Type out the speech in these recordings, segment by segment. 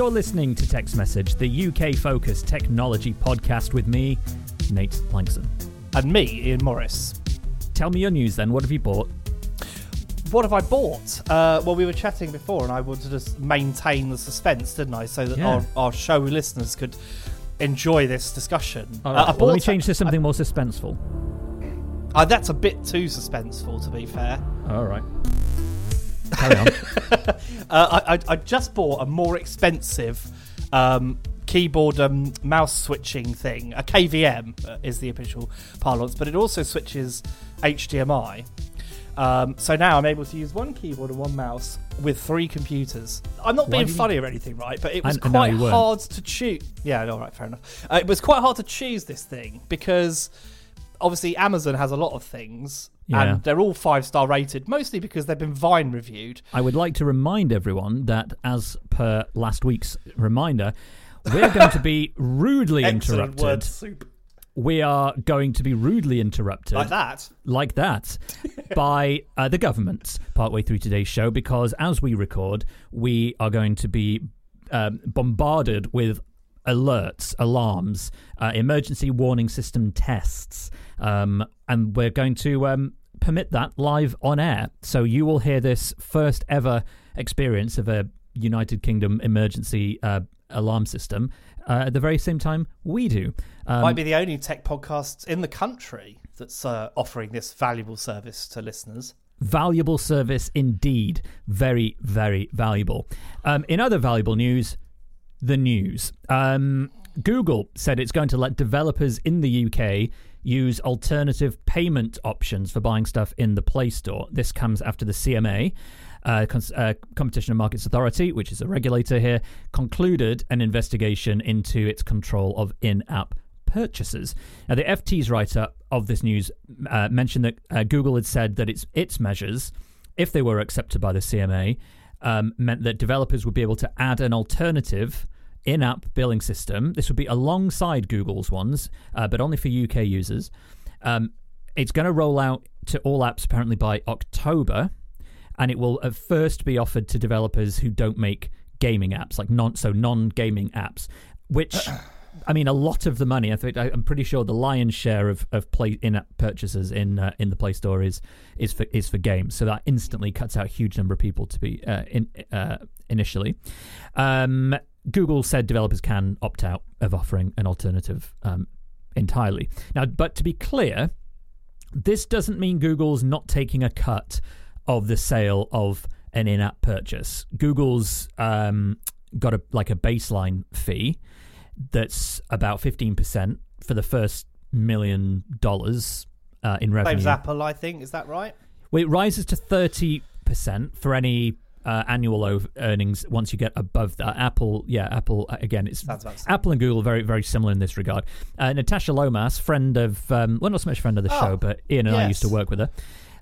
You're listening to Tech's Message, the UK focused technology podcast with me, Nate Lanxon. And me, Ian Morris. Tell me your news then. What have you bought? What have I bought? Uh, well, we were chatting before, and I wanted to maintain the suspense, didn't I? So that Yeah. our, our show listeners could enjoy this discussion. Uh, right, I well, let me change to something more suspenseful. Uh, that's a bit too suspenseful, to be fair. All right. Carry on. Uh, I, I, I just bought a more expensive um, keyboard and mouse switching thing. A KVM uh, is the official parlance, but it also switches HDMI. Um, so now I'm able to use one keyboard and one mouse with three computers. I'm not Why being do you- funny or anything, right? But it was And- and now quite weren't. hard to choose. Yeah, all right, fair enough. Uh, it was quite hard to choose this thing because obviously Amazon has a lot of things. Yeah. And they're all five star rated, mostly because they've been Vine reviewed. I would like to remind everyone that, as per last week's reminder, we're going to be rudely interrupted. word soup. We are going to be rudely interrupted. Like that. like that by uh, the government partway through today's show because as we record, we are going to be um, bombarded with alerts, alarms, uh, emergency warning system tests, um, and we're going to um, permit that live on air. So you will hear this first ever experience of a United Kingdom emergency uh, alarm system uh, at the very same time we do. Um, Might be the only tech podcast in the country that's uh, offering this valuable service to listeners. Valuable service indeed. Very, very valuable. Um, in other valuable news, the news. Um, Google said it's going to let developers in the UK use alternative payment options for buying stuff in the Play Store. This comes after the CMA. Uh, Cons- uh, Competition and Markets Authority, which is a regulator here, concluded an investigation into its control of in app purchases. Now, the FT's writer of this news uh, mentioned that uh, Google had said that its its measures, if they were accepted by the CMA, um, meant that developers would be able to add an alternative in-app billing system. This would be alongside Google's ones, uh, but only for UK users. Um, it's going to roll out to all apps apparently by October, and it will at first be offered to developers who don't make gaming apps, like non so non-gaming apps, which. I mean, a lot of the money. I think I'm pretty sure the lion's share of, of play in-app purchases in uh, in the Play Store is is for is for games. So that instantly cuts out a huge number of people to be uh, in uh, initially. Um, Google said developers can opt out of offering an alternative um, entirely. Now, but to be clear, this doesn't mean Google's not taking a cut of the sale of an in-app purchase. Google's um, got a like a baseline fee that's about fifteen percent for the first million dollars uh, in revenue. Apple, I think. Is that right? Well, it rises to thirty percent for any uh, annual ov- earnings once you get above that. Apple, yeah, Apple uh, again. It's Sounds about the same. Apple and Google very very similar in this regard. Uh, Natasha Lomas, friend of um, well, not so much friend of the Oh, show, but Ian and I used to work with her.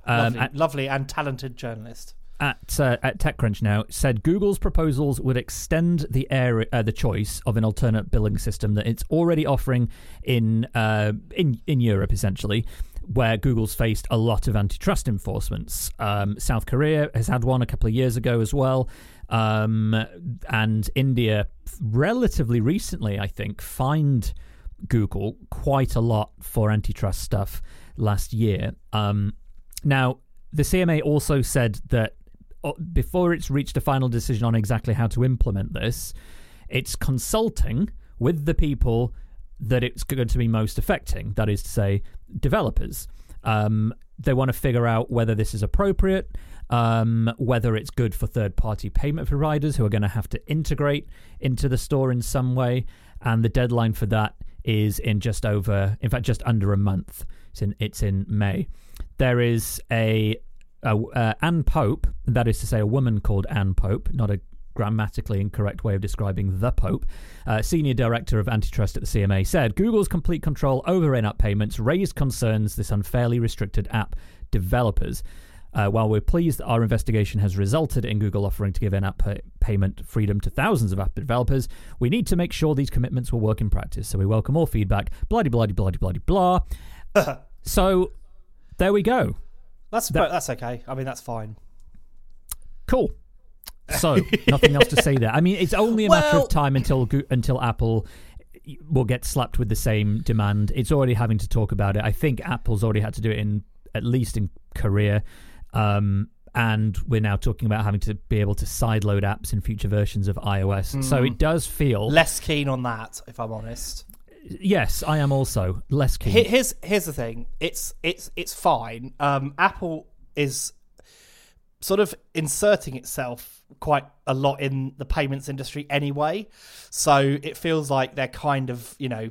Um, lovely, at, lovely and talented journalist. at uh, at TechCrunch now said Google's proposals would extend the area, uh, the choice of an alternate billing system that it's already offering in uh, in in Europe, essentially, where Google's faced a lot of antitrust enforcements. Um, South Korea has had one a couple of years ago as well, um, and India relatively recently, I think, fined Google quite a lot for antitrust stuff last year. Um, now, the CMA also said that uh, before it's reached a final decision on exactly how to implement this, it's consulting with the people that it's going to be most affecting. That is to say, developers. Um, they want to figure out whether this is appropriate, um, whether it's good for third party payment providers who are going to have to integrate into the store in some way. And the deadline for that is in just over, in fact, just under a month. It's in, it's in May. There is a uh, uh, Anne Pope, that is to say, a woman called Anne Pope, not a grammatically incorrect way of describing the Pope, uh, senior director of antitrust at the CMA, said Google's complete control over in app payments raised concerns this unfairly restricted app developers. Uh, while we're pleased that our investigation has resulted in Google offering to give in app pay- payment freedom to thousands of app developers, we need to make sure these commitments will work in practice. So we welcome all feedback. Bloody, bloody, bloody, bloody, blah. so there we go. That's That- that's okay. I mean, that's fine. Cool. So nothing else to say there. I mean, it's only a matter of time until until Apple will get slapped with the same demand. It's already having to talk about it. I think Apple's already had to do it in at least in Korea. Um, and we're now talking about having to be able to sideload apps in future versions of iOS. So it does feel Less keen on that, if I'm honest. yes, I am also less keen. Here's here's the thing. It's it's it's fine. Um, Apple is sort of inserting itself quite a lot in the payments industry anyway. So it feels like they're kind of you know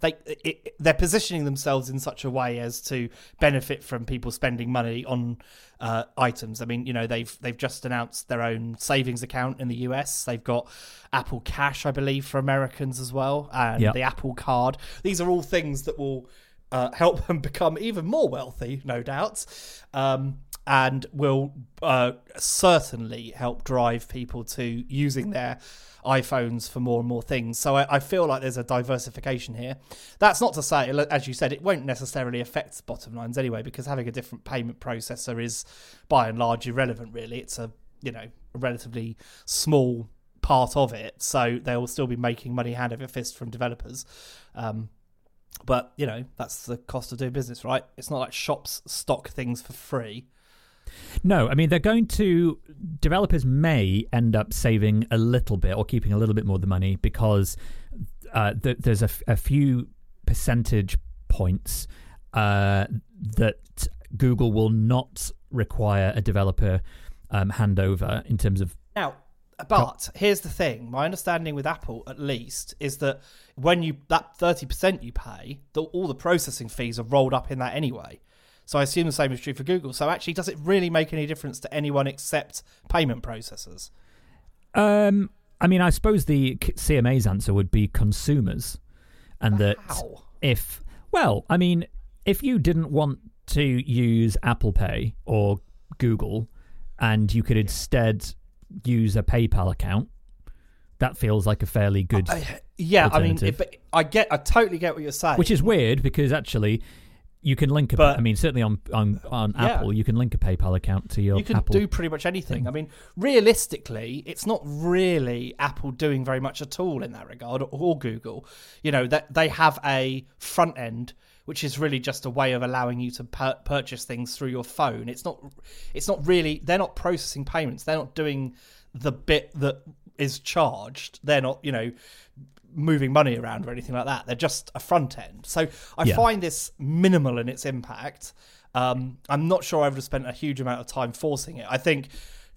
they it, they're positioning themselves in such a way as to benefit from people spending money on uh, items. I mean, you know, they've they've just announced their own savings account in the US. They've got Apple Cash, I believe, for Americans as well, and Yep. the Apple Card. These are all things that will uh, help them become even more wealthy, no doubt, um, and will uh, certainly help drive people to using their iPhones for more and more things. So I, I feel like there's a diversification here. That's not to say, as you said, it won't necessarily affect bottom lines anyway, because having a different payment processor is by and large irrelevant. Really, it's a you know a relatively small part of it, so they will still be making money hand over fist from developers. Um, but you know that's the cost of doing business, right? It's not like shops stock things for free. No, I mean they're going to developers may end up saving a little bit or keeping a little bit more of the money because uh, th- there's a, f- a few percentage points uh, that Google will not require a developer um, handover in terms of Now, but here's the thing: my understanding with Apple, at least, is that when you that thirty percent you pay, the, all the processing fees are rolled up in that anyway. So I assume the same is true for Google. So actually, does it really make any difference to anyone except payment processors? Um, I mean, I suppose the CMA's answer would be consumers, and that if well, I mean, if you didn't want to use Apple Pay or Google, and you could instead use a PayPal account, that feels like a fairly good. I- yeah, I mean, it, but I get, I totally get what you're saying. which is weird because actually. You can link a. But- I mean, certainly on on, on Yeah. Apple, you can link a PayPal account to your you can Apple. do pretty much anything. I mean, realistically, it's not really Apple doing very much at all in that regard, or, or Google. You know that they have a front end which is really just a way of allowing you to pur- purchase things through your phone. It's not. It's not really. They're not processing payments. They're not doing the bit that is charged. They're not. You know. Moving money around or anything like that. They're just a front end. So I Yeah. find this minimal in its impact. Um, I'm not sure I would have spent a huge amount of time forcing it. I think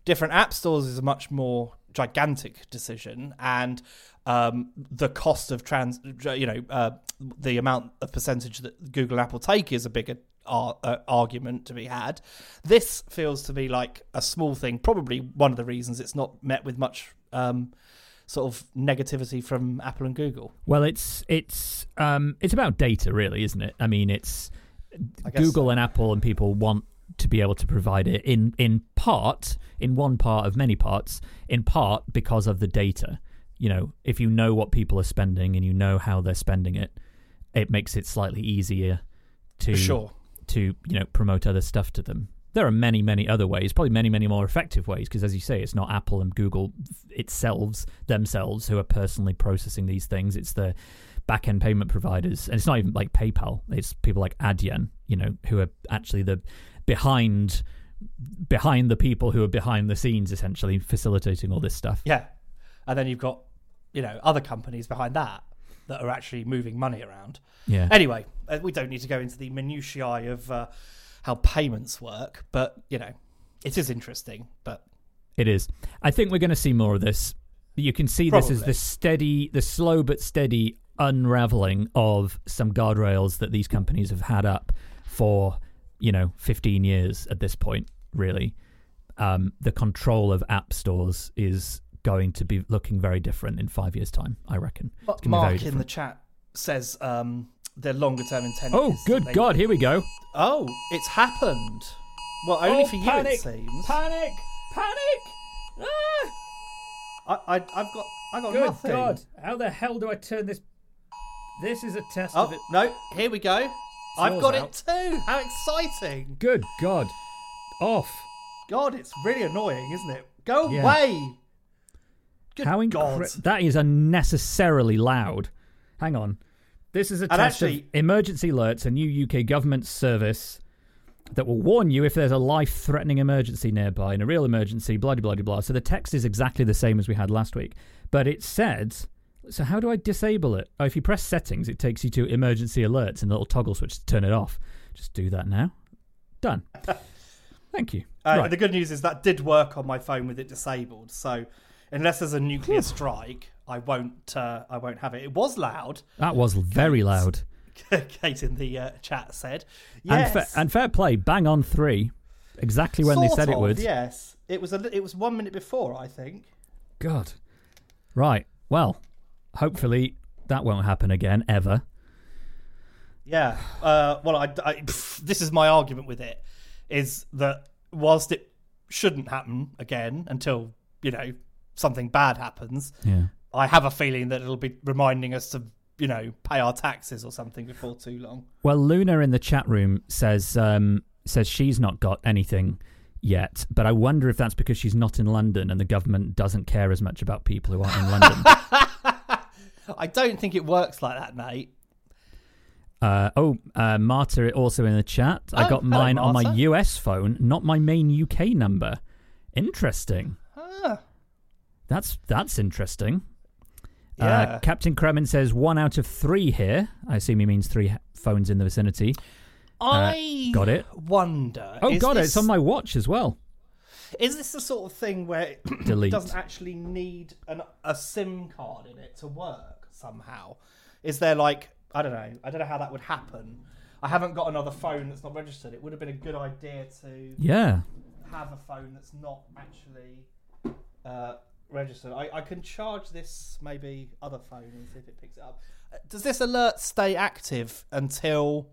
different app stores is a much more gigantic decision, and um, the cost of trans, you know, uh, the amount of percentage that Google and Apple take is a bigger ar- uh, argument to be had. This feels to me like a small thing. Probably one of the reasons it's not met with much. Um, Sort of negativity from Apple and Google. Well, it's it's um it's about data, really, isn't it? I mean, it's I Google so. and Apple and people want to be able to provide it in in part, in one part of many parts, in part because of the data. You know, if you know what people are spending and you know how they're spending it, it makes it slightly easier to sure. to you know promote other stuff to them. There are many, many other ways, probably many, many more effective ways, because as you say, it's not Apple and Google itself themselves who are personally processing these things. It's the back end payment providers, and it's not even like PayPal. It's people like Adyen, you know, who are actually the behind behind the people who are behind the scenes, essentially facilitating all this stuff. Yeah. And then you've got, you know, other companies behind that that are actually moving money around. Yeah. Anyway, uh, we don't need to go into the minutiae of uh, how payments work, but, you know, it is interesting. But It is. I think we're going to see more of this. You can see this as the steady, the slow but steady unraveling of some guardrails that these companies have had up for, you know, 15 years at this point. really, um, the control of app stores is going to be looking very different in five years' time. I reckon. Ma- It's gonna be very Mark in the chat says um, their longer term intent. Oh, good they- God! Here we go. Oh, it's happened. Well, only Oh, for you it seems. Panic! Panic! Ah! I, I, I've got, I've got Good nothing. God! How the hell do I turn this? This is a test Oh of it. no! Here we go. I've got out. it too. How exciting! Good God! Off. God, it's really annoying, isn't it? Go Yeah. away. Good How God! that is unnecessarily loud. Hang on. This is a And test actually- of emergency alerts, a new UK government service that will warn you if there's a life-threatening emergency nearby, in a real emergency, blah blah blah blah. So the text is exactly the same as we had last week, but it said. So how do I disable it? Oh, if you press settings, it takes you to emergency alerts and a little toggle switch to turn it off. Just do that now. Done. Thank you. Uh, right. The good news is that did work on my phone with it disabled. So unless there's a nuclear strike, I won't. Uh, I won't have it. It was loud. That was very loud. Kate in the uh, chat said. And, Yes. fa- and fair play, bang on three, exactly when they Sort said it would. Yes, it was. A, it was one minute before, I think. God. Right. Well, hopefully that won't happen again ever. Yeah. Uh, well, I, I- pff, this is my argument with it is that whilst it shouldn't happen again until you know something bad happens, Yeah. I have a feeling that it'll be reminding us to you know pay our taxes or something before too long. Well, Luna in the chat room says um, says she's not got anything yet, but I wonder if that's because she's not in London and the government doesn't care as much about people who aren't in London. I don't think it works like that, mate. Uh, oh, uh, Marta also in the chat. I Oh, got hello, mine on my US phone, not my main UK number. Interesting. Ah, That's that's interesting. yeah. Uh, Captain Kremen says one out of three here. I assume he means three phones in the vicinity. I got it. Wonder. Oh, got it. It's on my watch as well. Is this the sort of thing where it doesn't actually need an, a SIM card in it to work somehow? Is there like I don't know. I don't know how that would happen. I haven't got another phone that's not registered. It would have been a good idea to Yeah. have a phone that's not actually uh, registered. I, I can charge this maybe other phone and see if it picks it up. Uh, Does this alert stay active until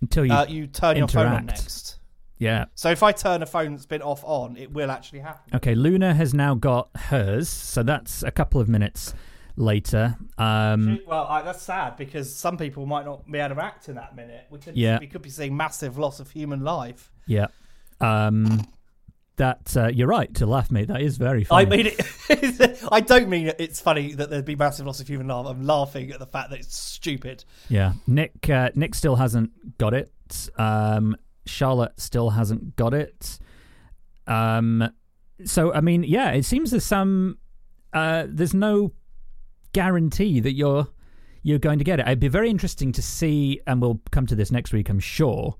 Until you. uh, you turn your phone on interact. next? yeah. So if I turn a phone that's been off on, it will actually happen. Okay. Luna has now got hers, so that's a couple of minutes later. Um, Well, I, that's sad because some people might not be able to act in that minute. We could, Yeah. we could be seeing massive loss of human life. yeah. Um, that uh, you're right to laugh, mate. That is very funny. I mean, it, I don't mean it- it's funny that there'd be massive loss of human life. I'm laughing at the fact that it's stupid. Yeah, Nick. Uh, Nick still hasn't got it. Um, Charlotte still hasn't got it. Um, so I mean, yeah, it seems there's some. Uh, there's no guarantee that you're you're going to get it. It'd be very interesting to see, and we'll come to this next week, I'm sure.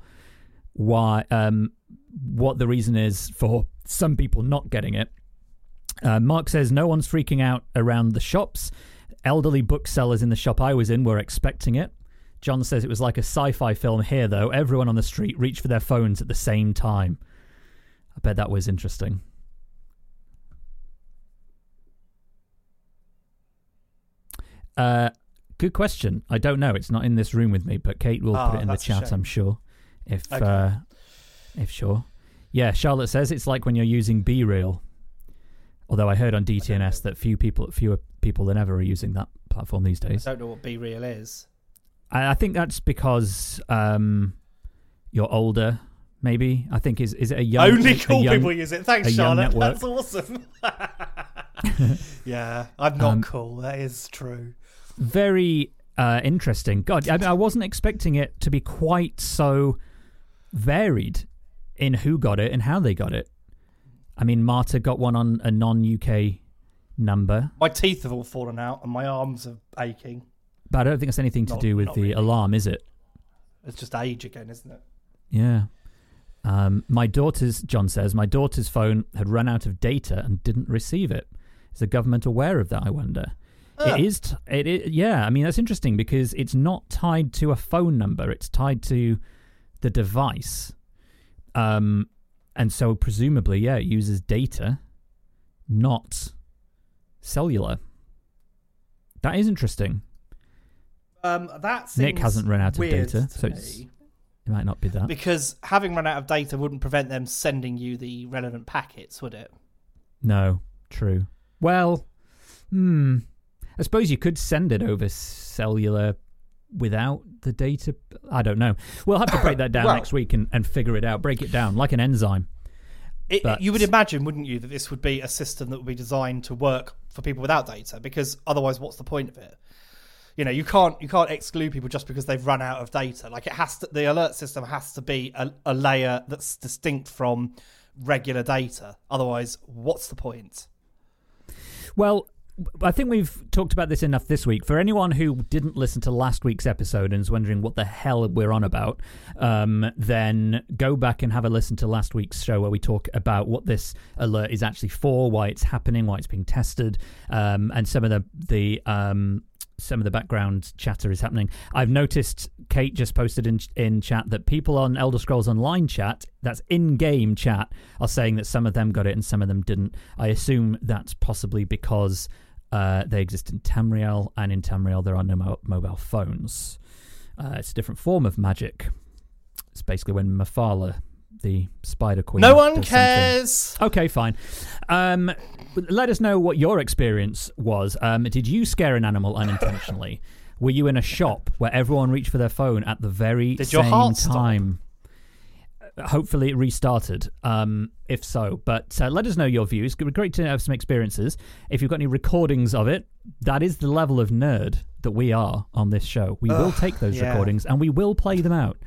Why? Um, what the reason is for some people not getting it. Uh, Mark says no one's freaking out around the shops. Elderly booksellers in the shop I was in were expecting it. John says it was like a sci fi film here, though. Everyone on the street reached for their phones at the same time. I bet that was interesting. Uh, good question. I don't know. It's not in this room with me, but Kate will Ah, put it in the chat. I'm sure. If, Okay. uh, if sure. Yeah, Charlotte says it's like when you're using BeReal. Although I heard on DTNS that few people, fewer people than ever are using that platform these days. I don't know what BeReal is. I, I think that's because um, you're older. Maybe I think is is it a young Only cool young- people use it. Thanks, Charlotte. That's awesome. yeah, I'm not Um, cool. That is true. very uh, interesting. God, I, I wasn't expecting it to be quite so varied in who got it and how they got it. I mean, Marta got one on a non-UK number, My teeth have all fallen out and my arms are aching. but I don't think it's anything to Not- do with not the really. alarm, is it? It's just age again, isn't it? Yeah. Um, my daughter's, John says, my daughter's phone had run out of data and didn't receive it. Is the government aware of that? I wonder. Ah. It is. T- it, it. Yeah. I mean, that's interesting because it's not tied to a phone number. It's tied to the device. Um, and so presumably, yeah, it uses data, not cellular. That is interesting. Um, that Nick hasn't run out of data, so It might not be that. because having run out of data wouldn't prevent them sending you the relevant packets, would it? No, true. Well, hmm. I suppose you could send it over cellular without the data. I don't know. We'll have to break that down Well- next week and, and figure it out. Break it down like an enzyme. It, But- you would imagine, wouldn't you, that this would be a system that would be designed to work for people without data? Because otherwise, what's the point of it? You know, you can't you can't exclude people just because they've run out of data. Like it has to, the alert system has to be a, a layer that's distinct from regular data. Otherwise, what's the point? Well, I think we've talked about this enough this week. For anyone who didn't listen to last week's episode and is wondering what the hell we're on about, um, then go back and have a listen to last week's show where we talk about what this alert is actually for, why it's happening, why it's being tested, um, and some of the the um, some of the background chatter is happening. I've noticed Kate just posted in in chat that people on Elder Scrolls Online chat, that's in-game chat, are saying that some of them got it and some of them didn't. I assume that's possibly because uh, they exist in Tamriel, and in Tamriel there are no mo- mobile phones. Uh, it's a different form of magic. It's basically when Mephala, the Spider Queen, no one does something. cares. Okay, fine. Um, let us know what your experience was. Um, did you scare an animal unintentionally? Were you in a shop where everyone reached for their phone at the very Did same your heart stop? Hopefully, it restarted. Um, if so, but uh, let us know your views. It would be great to have some experiences. If you've got any recordings of it, that is the level of nerd that we are on this show. We will take those yeah. recordings and we will play them out.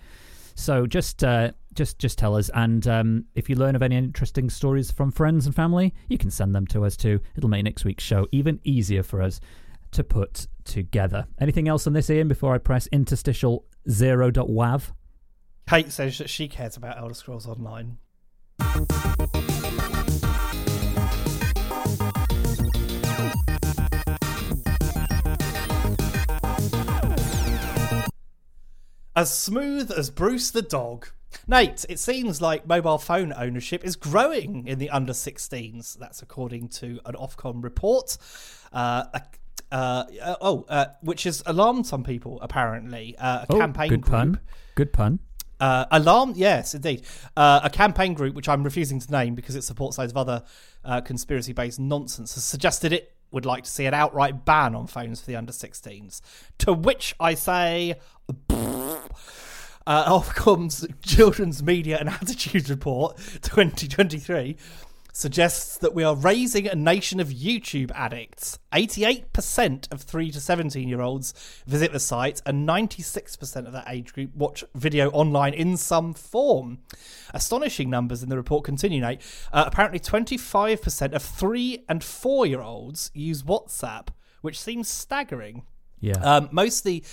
So just uh, just just tell us, and um, if you learn of any interesting stories from friends and family, you can send them to us too. It'll make next week's show even easier for us to put together. Anything else on this, Ian? Before I press interstitial zero dot wav. Kate says that she cares about Elder Scrolls Online. As smooth as Bruce the dog. Nate, it seems like mobile phone ownership is growing in the under 16s. That's according to an Ofcom report. Uh, a- uh, uh, oh, uh, which has alarmed some people, apparently. Uh, a Oh, campaign good group pun. Good pun. Uh, Alarm, yes, indeed. Uh, a campaign group, which I'm refusing to name because it supports loads of other uh, conspiracy based nonsense, has suggested it would like to see an outright ban on phones for the under 16s. To which I say. Uh, Ofcom's Children's Media and Attitude Report 2023 suggests that we are raising a nation of YouTube addicts. 88% of 3 to 17 year olds visit the site, and 96% of that age group watch video online in some form. Astonishing numbers in the report continue, Nate. Uh, apparently, 25% of 3 and 4 year olds use WhatsApp, which seems staggering. Yeah. Um, mostly,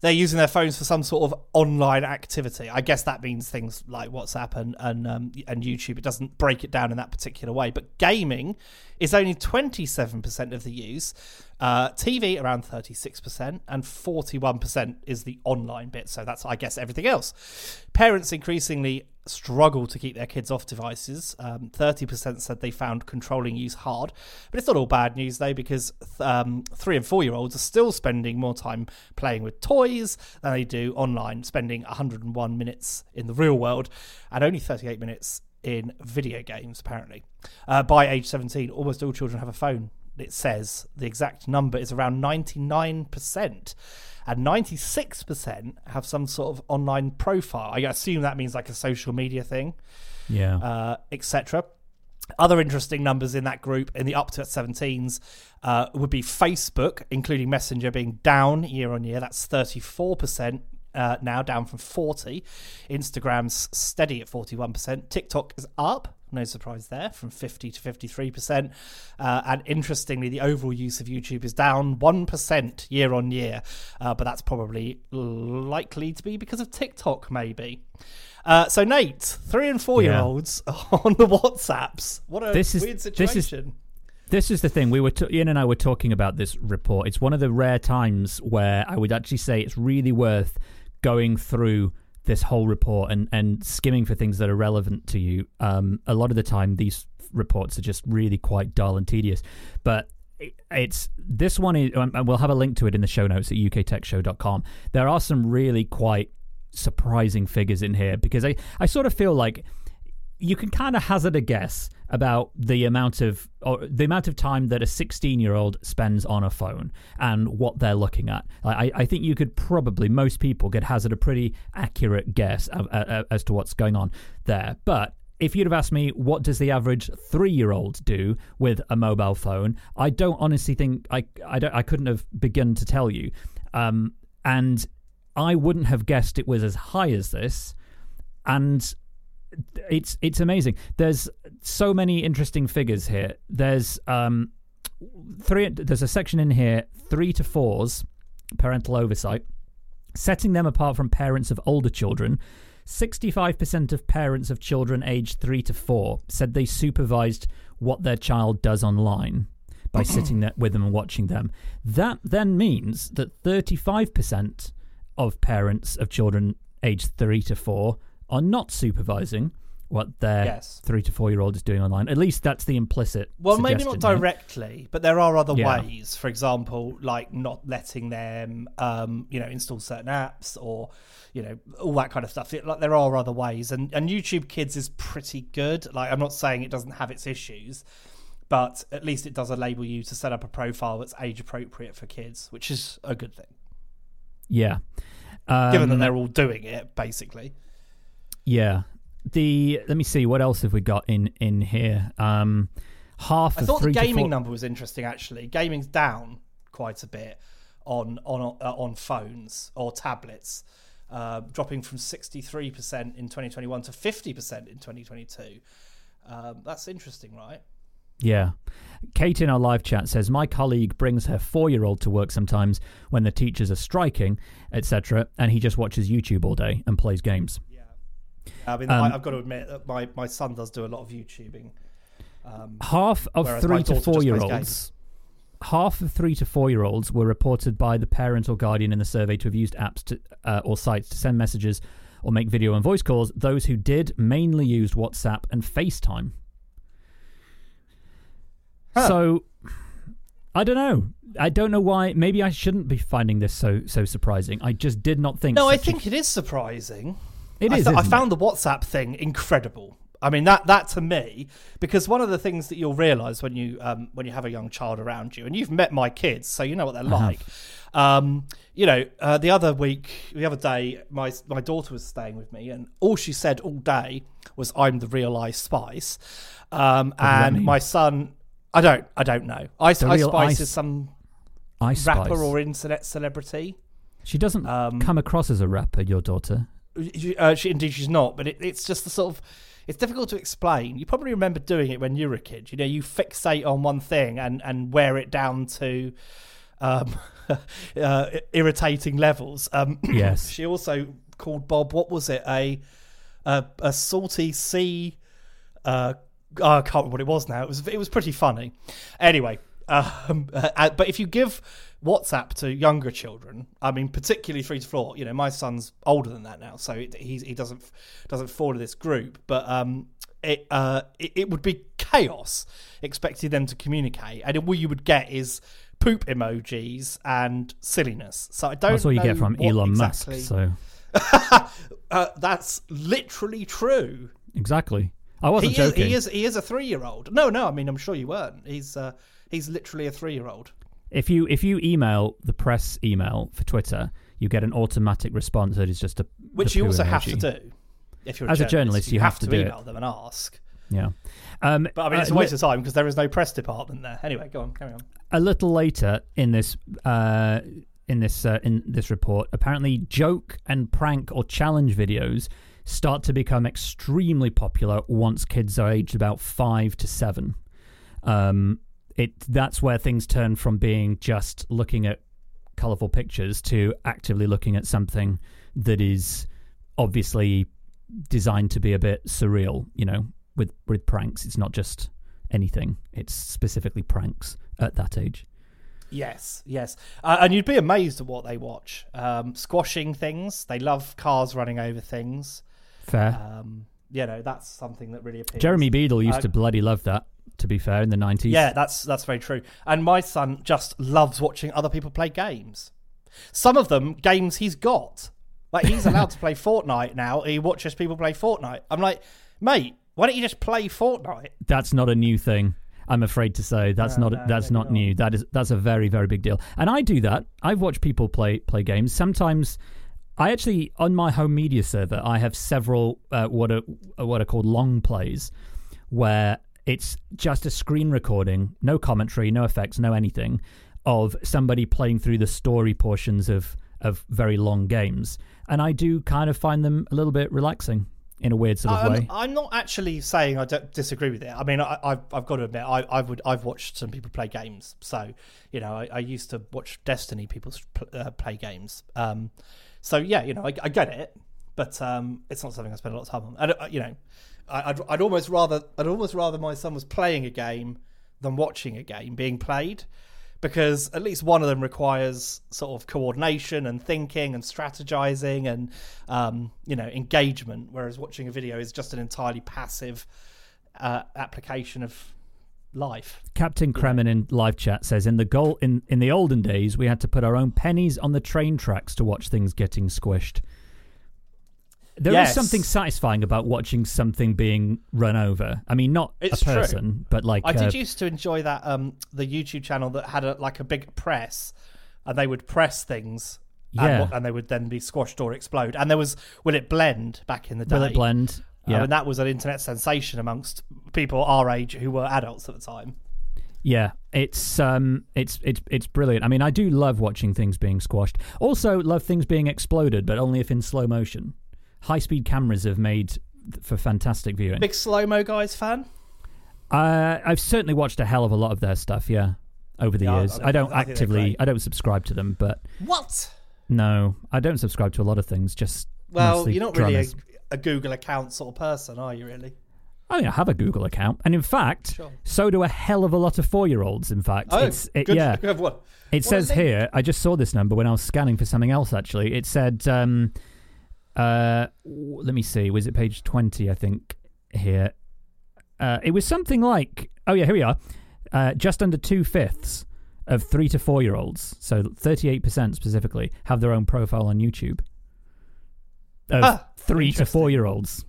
they're using their phones for some sort of online activity. I guess that means things like WhatsApp and and um, and YouTube. It doesn't break it down in that particular way. But gaming is only twenty seven percent of the use. Uh, TV around thirty six percent, and forty one percent is the online bit. So that's I guess everything else. Parents increasingly struggle to keep their kids off devices. Um, Thirty percent said they found controlling use hard, but it's not all bad news though because um, three and four year olds are still spending more time playing with toys than they do online, spending 101 minutes in the real world and only 38 minutes in video games. Apparently, uh, by age 17, almost all children have a phone. It says the exact number is around 99%. And 96% have some sort of online profile. I assume that means like a social media thing yeah. uh, etc. Other interesting numbers in that group in the up to 17s uh, would be Facebook, including Messenger, being down year on year. That's 34% uh, now, down from 40. Instagram's steady at 41%. TikTok is up. No surprise there, from 50 to 53%. Uh, and interestingly, the overall use of YouTube is down 1% year on year. Uh, but that's probably likely to be because of TikTok, maybe. Uh, so Nate, three and four year olds on the WhatsApps. What a This is- weird this is- situation. This is the thing. We were t- Ian and I were talking about this report. It's one of the rare times where I would actually say it's really worth going through this whole report and and skimming for things that are relevant to you, um, a lot of the time these reports are just really quite dull and tedious. But it's this one is, and we'll have a link to it in the show notes at uktechshow.com. There are some really quite surprising figures in here because I, I sort of feel like you can kind of hazard a guess about the amount of or the amount of time that a 16 year old spends on a phone and what they're looking at. I, I think you could probably most people could hazard a pretty accurate guess of, uh, as to what's going on there. But if you'd have asked me what does the average three-year-old do with a mobile phone, I don't honestly think I I, don't, I couldn't have begun to tell you, um, and I wouldn't have guessed it was as high as this, and it's it's amazing. There's so many interesting figures here. There's um three. There's a section in here three to fours parental oversight, setting them apart from parents of older children 65% of parents of children aged 3 to 4 said they supervised what their child does online by sitting there with them and watching them. That then means that 35% of parents of children aged 3 to 4 are not supervising what their Yes. three to four year old is doing online. At least that's the implicit. Well, maybe not directly, but there are other Yeah. ways. For example, like not letting them, um, you know, install certain apps or, you know, all that kind of stuff. It- Like there are other ways, and and YouTube Kids is pretty good. Like I'm not saying it doesn't have its issues, but at least it does enable you to set up a profile that's age appropriate for kids, which is a good thing, Yeah. Um, given that they're all doing it basically. Yeah. The let me see what else have we got in in here. Um, half I thought the gaming four- number was interesting. Actually, gaming's down quite a bit on on uh, on phones or tablets, uh, dropping from sixty three percent in twenty twenty one to fifty percent in twenty twenty two. Um, that's interesting, right? Yeah. Kate in our live chat says my colleague brings her four-year-old to work sometimes when the teachers are striking, etc., and he just watches YouTube all day and plays games. I mean, Um, I, I've got to admit that my, my son does do a lot of YouTubing. Um, Half of three to four-year-olds. Half of three to four-year-olds were reported by the parent or guardian in the survey to have used apps to, uh, or sites to send messages or make video and voice calls. Those who did mainly used WhatsApp and FaceTime. Huh. So, I don't know. I don't know why. Maybe I shouldn't be finding this so so surprising. I just did not think. no, I such a- think it is surprising. It I, is. th- I found the WhatsApp thing incredible. I mean that that to me because one of the things that you'll realise when you um, when you have a young child around you and you've met my kids so you know what they're like. Um, you know, uh, the other week, the other day, my my daughter was staying with me, and all she said all day was, "I'm the real Ice Spice," um, and my son, I don't, I don't know. Ice, Ice Spice Ice- is some Ice rapper Spice. or internet celebrity. She doesn't Um, come across as a rapper. Your daughter. Uh, she, indeed, she's not. But it, it's just the sort of. It's difficult to explain. You probably remember doing it when you were a kid. You know, you fixate on one thing and and wear it down to um, uh, irritating levels. Um, Yes. she also called Bob. What was it? A a, a salty sea. Uh, I can't remember what it was now. It was it was pretty funny. Anyway, um, uh, but if you give WhatsApp to younger children, I mean, particularly three to four, you know, my son's older than that now, so it, he's, he doesn't doesn't fall to this group. But um, it, uh, it it would be chaos expecting them to communicate, and all you would get is poop emojis and silliness. So I don't. Know. That's all you get from Elon exactly, Musk. So uh, that's literally true. exactly. I wasn't He is, joking. he is he is a three year old. No, no, I mean I'm sure you weren't. He's uh, he's literally a three year old. If you if you email the press email for Twitter, you get an automatic response that is just a Which you also have to do. If you're As a journalist, you have to to, do it. email them and ask. Yeah. Um, But I mean, it's uh, a waste of time because there is no press department there. Anyway, go on, carry on. a little later in this uh, in this uh, in this report, apparently joke and prank or challenge videos start to become extremely popular once kids are aged about five to seven. Um, it that's where things turn from being just looking at colorful pictures to actively looking at something that is obviously designed to be a bit surreal. You know, with with pranks, it's not just anything; it's specifically pranks at that age. Yes, yes, uh, and you'd be amazed at what they watch. Um, squashing things, they love cars running over things. Fair. Um, you know, that's something that really appeals. Jeremy Beadle used uh, to bloody love that. To be fair, in the nineties. Yeah, that's that's very true. And my son just loves watching other people play games. Some of them games he's got. Like he's allowed to play Fortnite now. He watches people play Fortnite. I'm like, mate, why don't you just play Fortnite? that's not a new thing. I'm afraid to say that's No, not no, that's not not. new. That is that's a very very big deal. And I do that. I've watched people play play games. Sometimes I actually on my home media server I have several uh, what are what are called long plays, where it's just a screen recording, no commentary, no effects, no anything, of somebody playing through the story portions of of very long games. And I do kind of find them a little bit relaxing in a weird sort of I'm, way. I'm not actually saying I don't disagree with it. I mean, I, I've, I've got to admit, I, I would, I've watched some people play games. So, you know, I, I used to watch Destiny people uh, play games. Um, so yeah, you know, I, I get it, but um, it's not something I spend a lot of time on. And uh, you know, I, I'd, I'd almost rather, I'd almost rather my son was playing a game than watching a game being played. Because at least one of them requires sort of coordination and thinking and strategizing and um, you know engagement, whereas watching a video is just an entirely passive uh, application of life. Captain Kremen in live chat says in the goal in, in the olden days we had to put our own pennies on the train tracks to watch things getting squished. There is Yes. something satisfying about watching something being run over. I mean, not It's a true. person, but like I uh, did used to enjoy that um, the YouTube channel that had a, like a big press, and they would press things. Yeah. And, and they would then be squashed or explode. And there was Will It Blend back in the day. will it blend? Uh, Yeah, and that was an internet sensation amongst people our age who were adults at the time. yeah. It's um, it's it's it's brilliant. I mean, I do love watching things being squashed. Also, love things being exploded, but only if in slow motion. High speed cameras have made for fantastic viewing. Big slow mo guys fan. Uh, I've certainly watched a hell of a lot of their stuff. Yeah, over the Yeah, years. I I, don't they're actively. I don't subscribe to them, but What? no, I don't subscribe to a lot of things. Just Well, you're not really a, Google account sort of person, are you? Really? I mean, I have a Google account, and in fact, Sure. so do a hell of a lot of four-year-olds. In fact, it's it, Oh, good. yeah. Good. It What says a here. I just saw this number when I was scanning for something else. Actually, it said. Um, uh, let me see. Was it page twenty? I think here. Uh, it was something like. Oh yeah, here we are. Uh, just under two fifths of three to four year olds, so thirty-eight percent specifically, have their own profile on YouTube. Of Ah, three to four year olds.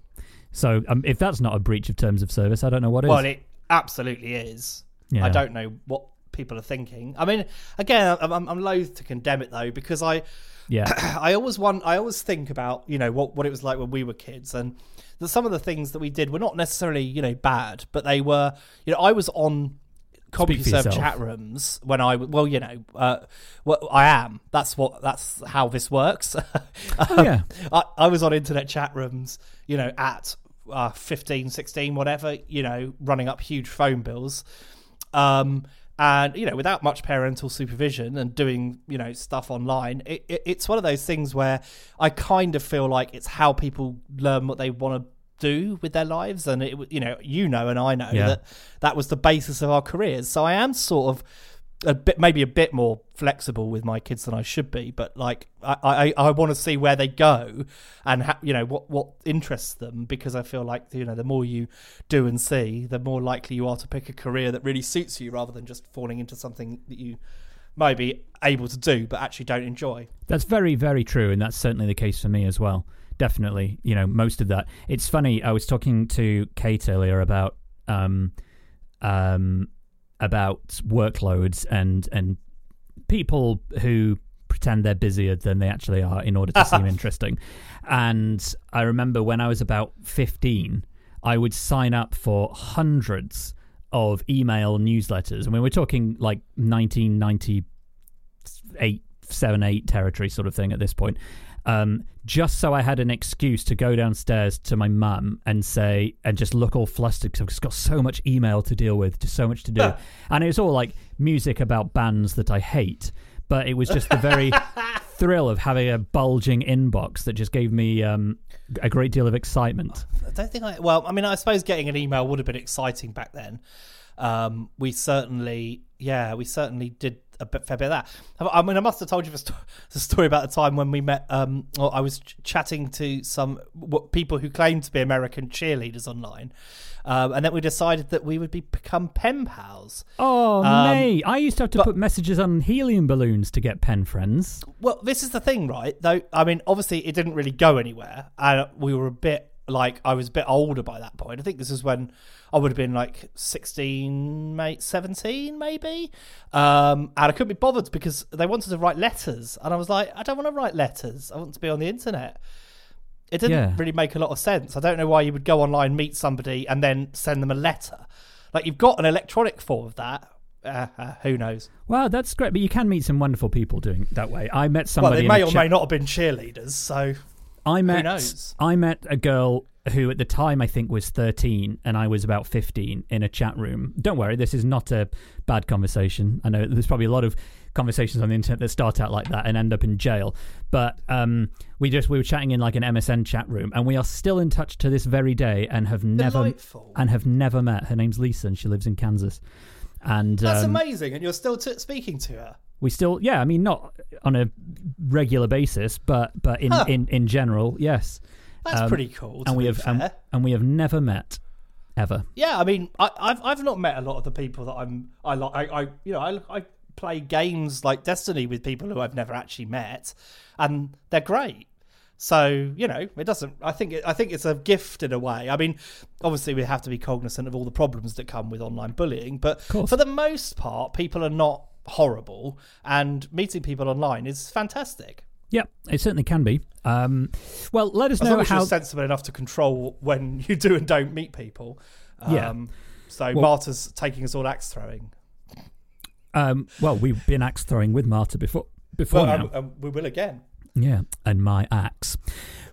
So um, if that's not a breach of terms of service, I don't know what is. Well, it absolutely is. Yeah. I don't know what people are thinking. I mean, again, I'm, I'm, I'm loath to condemn it though because I, yeah, I always want, I always think about you know what what it was like when we were kids, and that some of the things that we did were not necessarily you know bad, but they were you know I was on CompuServe chat rooms when I well you know uh, well, I am that's what that's how this works. Oh, yeah. I, I was on internet chat rooms, you know, at uh, 15, 16, whatever, you know, running up huge phone bills. Um, and, you know, without much parental supervision and doing, you know, stuff online, it, it, it's one of those things where I kind of feel like it's how people learn what they want to do with their lives. And, it, you know, you know, and I know Yeah. that that was the basis of our careers. So I am sort of a bit maybe a bit more flexible with my kids than I should be, but like I I, I want to see where they go and ha- you know what what interests them because I feel like you know the more you do and see, the more likely you are to pick a career that really suits you rather than just falling into something that you might be able to do but actually don't enjoy. That's very, very true, and that's certainly the case for me as well. Definitely, you know, most of that. It's funny. I was talking to Kate earlier about um, um, about workloads and and people who pretend they're busier than they actually are in order to seem interesting. And I remember when I was about fifteen, I would sign up for hundreds of email newsletters. I mean, we're talking like 1990 eight, seven, eight territory sort of thing at this point. Um, just so I had an excuse to go downstairs to my mum and say, and just look all flustered because I've just got so much email to deal with, just so much to do. and it was all like music about bands that I hate, but it was just the very thrill of having a bulging inbox that just gave me um, a great deal of excitement. I don't think I. Well, I mean, I suppose getting an email would have been exciting back then. Um, we certainly, yeah, we certainly did a bit, fair bit of that. I mean, I must have told you the, sto- the story about the time when we met. Um, or I was ch- chatting to some people who claimed to be American cheerleaders online, um, and then we decided that we would be become pen pals. Oh, Um, mate. I used to have to but- put messages on helium balloons to get pen friends. Well, this is the thing, right? Though, I mean, obviously, it didn't really go anywhere, and we were a bit like I was a bit older by that point. I think this is when I would have been like sixteen, mate, seventeen, maybe. Um, and I couldn't be bothered because they wanted to write letters, and I was like, I don't want to write letters. I want to be on the internet. It didn't Yeah. really make a lot of sense. I don't know why you would go online, meet somebody, and then send them a letter. Like you've got an electronic form of that. Uh, uh, who knows? Well, that's great. But you can meet some wonderful people doing it that way. I met Well, somebody. they may or chat- may not have been cheerleaders. So I met? I met a girl who at the time I think was 13 and I was about 15 in a chat room. Don't worry, this is not a bad conversation. I know there's probably a lot of conversations on the internet that start out like that and end up in jail. But um, we just we were chatting in like an MSN chat room and we are still in touch to this very day and have never Delightful. and have never met. Her name's Lisa and she lives in Kansas. And That's um, amazing, and you're still t- speaking to her. We still yeah, I mean not on a regular basis, but but in Huh. in, in general, yes. That's Um, pretty cool. And we have and, and we have never met ever. yeah, I mean, I, I've I've not met a lot of the people that I'm I like. I, I you know I I play games like Destiny with people who I've never actually met, and they're great. So you know, it doesn't. I think it, I think it's a gift in a way. I mean, obviously we have to be cognizant of all the problems that come with online bullying, but for the most part, people are not horrible, and meeting people online is fantastic. Yeah, it certainly can be. Um, well, let us As know long as how. you're sensible enough to control when you do and don't meet people. Um, Yeah. So Well- Marta's taking us all axe throwing. Um, well, we've been axe throwing with Marta before. Before Well, now. um, um, we will again. Yeah, and my axe.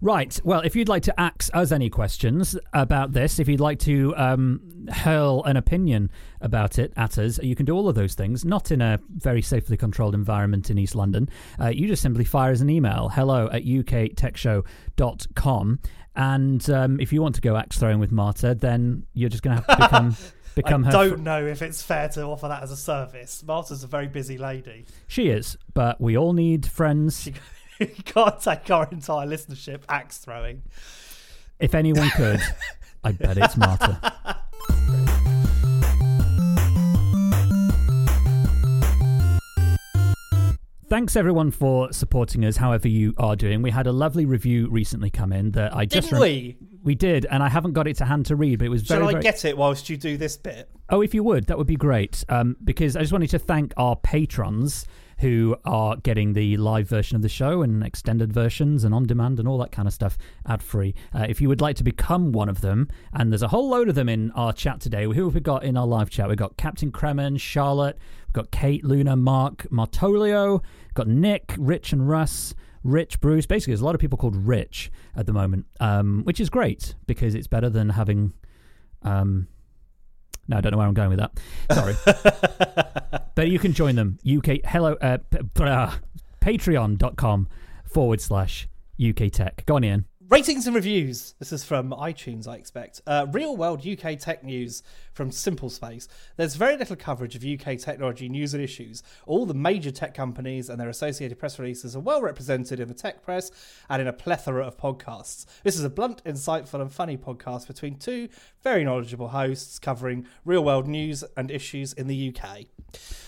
Right. Well, if you'd like to axe us any questions about this, if you'd like to um, hurl an opinion about it at us, you can do all of those things, not in a very safely controlled environment in East London. Uh, you just simply fire us an email hello at uktechshow.com. And um, if you want to go axe throwing with Marta, then you're just going to have to become. Become I don't fr- know if it's fair to offer that as a service. Marta's a very busy lady. She is, but we all need friends. She you can't take our entire listenership axe throwing. If anyone could, I bet it's Marta. Thanks everyone for supporting us, however you are doing. We had a lovely review recently come in that I just Didn't we? we did, and I haven't got it to hand to read, but it was very. Shall I very... get it whilst you do this bit? Oh, if you would, that would be great. Um, because I just wanted to thank our patrons who are getting the live version of the show and extended versions and on demand and all that kind of stuff ad free. Uh, if you would like to become one of them, and there's a whole load of them in our chat today. Who have we got in our live chat? We've got Captain Kremen, Charlotte, we've got Kate, Luna, Mark, Martolio, got Nick, Rich, and Russ. Rich, Bruce. Basically, there's a lot of people called Rich at the moment, um, which is great because it's better than having. Um, no, I don't know where I'm going with that. Sorry. but you can join them. UK hello uh, p- uh, patreon.com forward slash UK Tech. Go on, Ian. Ratings and reviews. This is from iTunes, I expect. Uh, Real world UK tech news from Simple Space. There's very little coverage of UK technology news and issues. All the major tech companies and their associated press releases are well represented in the tech press and in a plethora of podcasts. This is a blunt, insightful, and funny podcast between two very knowledgeable hosts covering real world news and issues in the UK.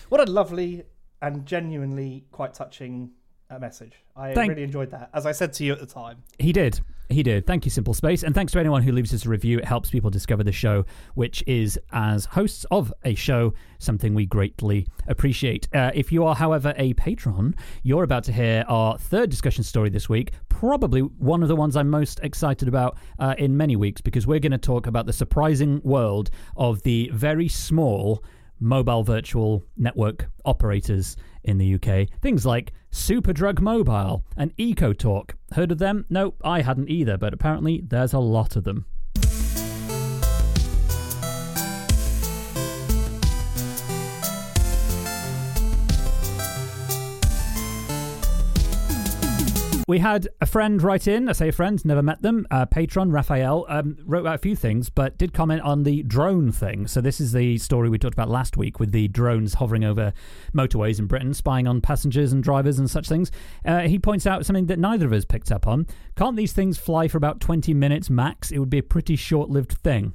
What a lovely and genuinely quite touching uh, message. I Thank- really enjoyed that, as I said to you at the time. He did. He did. Thank you, Simple Space. And thanks to anyone who leaves us a review. It helps people discover the show, which is, as hosts of a show, something we greatly appreciate. Uh, if you are, however, a patron, you're about to hear our third discussion story this week. Probably one of the ones I'm most excited about uh, in many weeks because we're going to talk about the surprising world of the very small mobile virtual network operators in the UK. Things like Superdrug Mobile and EcoTalk. Heard of them? No, I hadn't either, but apparently there's a lot of them. We had a friend write in. I say a friend, never met them. Uh, patron Raphael um, wrote about a few things, but did comment on the drone thing. So this is the story we talked about last week with the drones hovering over motorways in Britain, spying on passengers and drivers and such things. Uh, he points out something that neither of us picked up on. Can't these things fly for about twenty minutes max? It would be a pretty short-lived thing.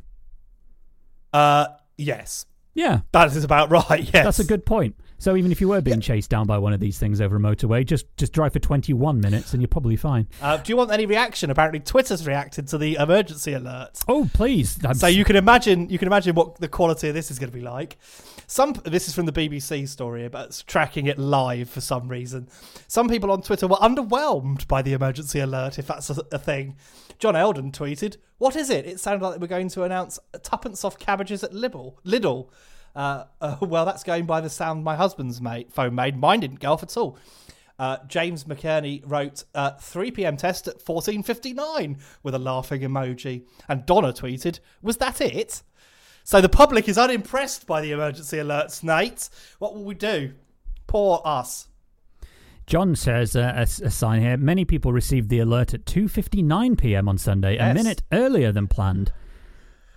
Uh, yes, Yeah, that is about right. Yes, that's a good point. So even if you were being chased down by one of these things over a motorway, just just drive for 21 minutes and you're probably fine. Uh, do you want any reaction? Apparently, Twitter's reacted to the emergency alert. Oh, please. I'm So you can imagine, you can imagine what the quality of this is going to be like. Some, this is from the BBC story about tracking it live for some reason. Some people on Twitter were underwhelmed by the emergency alert, if that's a, a thing. John Eldon tweeted, "What is it? It sounded like we're going to announce tuppence off cabbages at Lidl." Lidl. Uh, uh, well, that's going by the sound my husband's mate, phone made. Mine didn't go off at all. Uh, James McKerney wrote uh, 3 p.m. test at 14:59 with a laughing emoji, and Donna tweeted, "Was that it?" So the public is unimpressed by the emergency alerts, Nate. What will we do? Poor us. John says uh, a, a sign here. Many people received the alert at 2:59 p.m. on Sunday, a minute earlier than planned.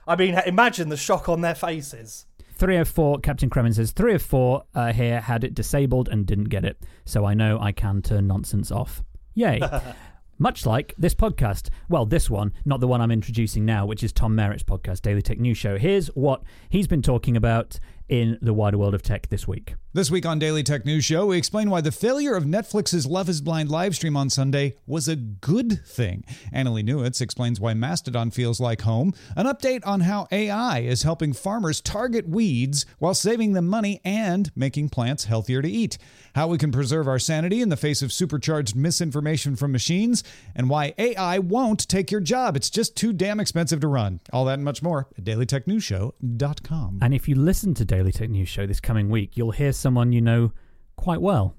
I mean, imagine the shock on their faces. 304, Captain Kremen says, Three 304 uh, here had it disabled and didn't get it, so I know I can turn nonsense off. Yay. Much like this podcast. Well, this one, not the one I'm introducing now, which is Tom Merritt's podcast, Daily Tech News Show. Here's what he's been talking about in the wider world of tech this week. This week on Daily Tech News Show, we explain why the failure of Netflix's Love is Blind live stream on Sunday was a good thing. Annalee Newitz explains why Mastodon feels like home, an update on how AI is helping farmers target weeds while saving them money and making plants healthier to eat, how we can preserve our sanity in the face of supercharged misinformation from machines, and why AI won't take your job. It's just too damn expensive to run. All that and much more at dailytechnewsshow.com. And if you listen to Daily Tech News Show this coming week, you'll hear someone you know quite well.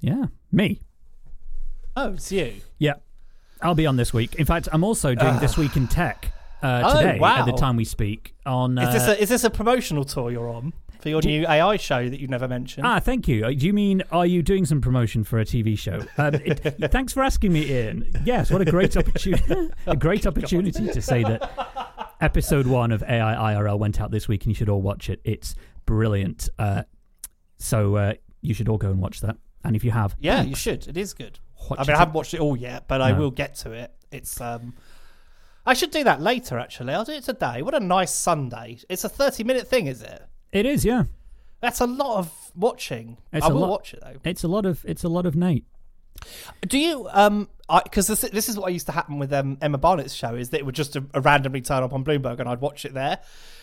Yeah, me. Oh, it's you. Yeah, I'll be on this week. In fact, I'm also doing This Week in Tech uh, Oh, today at the time we speak. On Is this uh, a is this a promotional tour you're on for your new AI show that you've never mentioned? Ah, thank you. Uh, Do you mean are you doing some promotion for a TV show? Um, it, thanks for asking me, Ian. Yes, what a great opportunity! a great opportunity to say that episode one of AI IRL went out this week, and you should all watch it. It's brilliant. Uh, so uh, you should all go and watch that. And if you have, yeah, you should. It is good. Watch I mean. I haven't watched it all yet, but I will get to it. It's um, I should do that later. Actually, I'll do it today. What a nice Sunday! It's a thirty-minute thing, is it? It is, yeah. That's a lot of watching. It's I a will lot- watch it though. It's a lot of it's a lot of Nate. Do you um? Because this this is what used to happen with um, Emma Barnett's show is that it would just uh, randomly turn up on Bloomberg and I'd watch it there.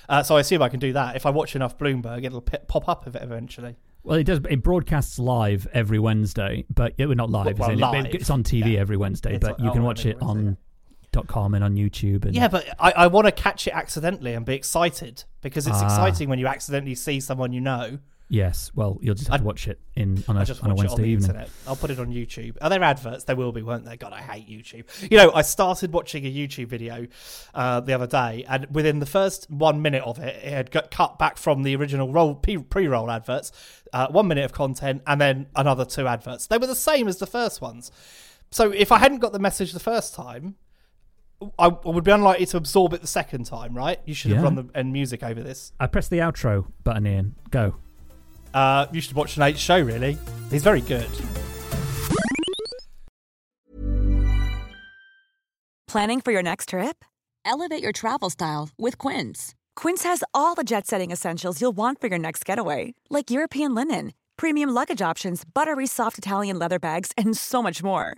Uh, so I assume I can do that. If I watch enough Bloomberg, it'll p- pop up of it eventually. Well, it does. It broadcasts live every Wednesday, but it, well, not live. Well, in, live, It, it's on TV yeah. every Wednesday, It's but on- you can oh, watch it on .com and on YouTube. And Yeah, but I, I want to catch it accidentally and be excited because it's Ah. exciting when you accidentally see someone you know. yes, well, you'll just have to watch it in on a, I just on a it on Wednesday evening. internet. I'll put it on YouTube. Are there adverts? There will be, won't there? God, I hate YouTube. You know, I started watching a YouTube video uh, the other day, and within the first one minute of it, it had got cut back from the original roll pre-roll adverts. Uh, one minute of content, and then another two adverts. They were the same as the first ones. So if I hadn't got the message the first time, I I would be unlikely to absorb it the second time, right? You should have Yeah. run the end music over this. I press the outro button, Ian. Go. Uh, you should watch Nate's show. Really, he's very good. Planning for your next trip? Elevate your travel style with Quince. Quince has all the jet setting essentials you'll want for your next getaway, like European linen, premium luggage options, buttery soft Italian leather bags, and so much more.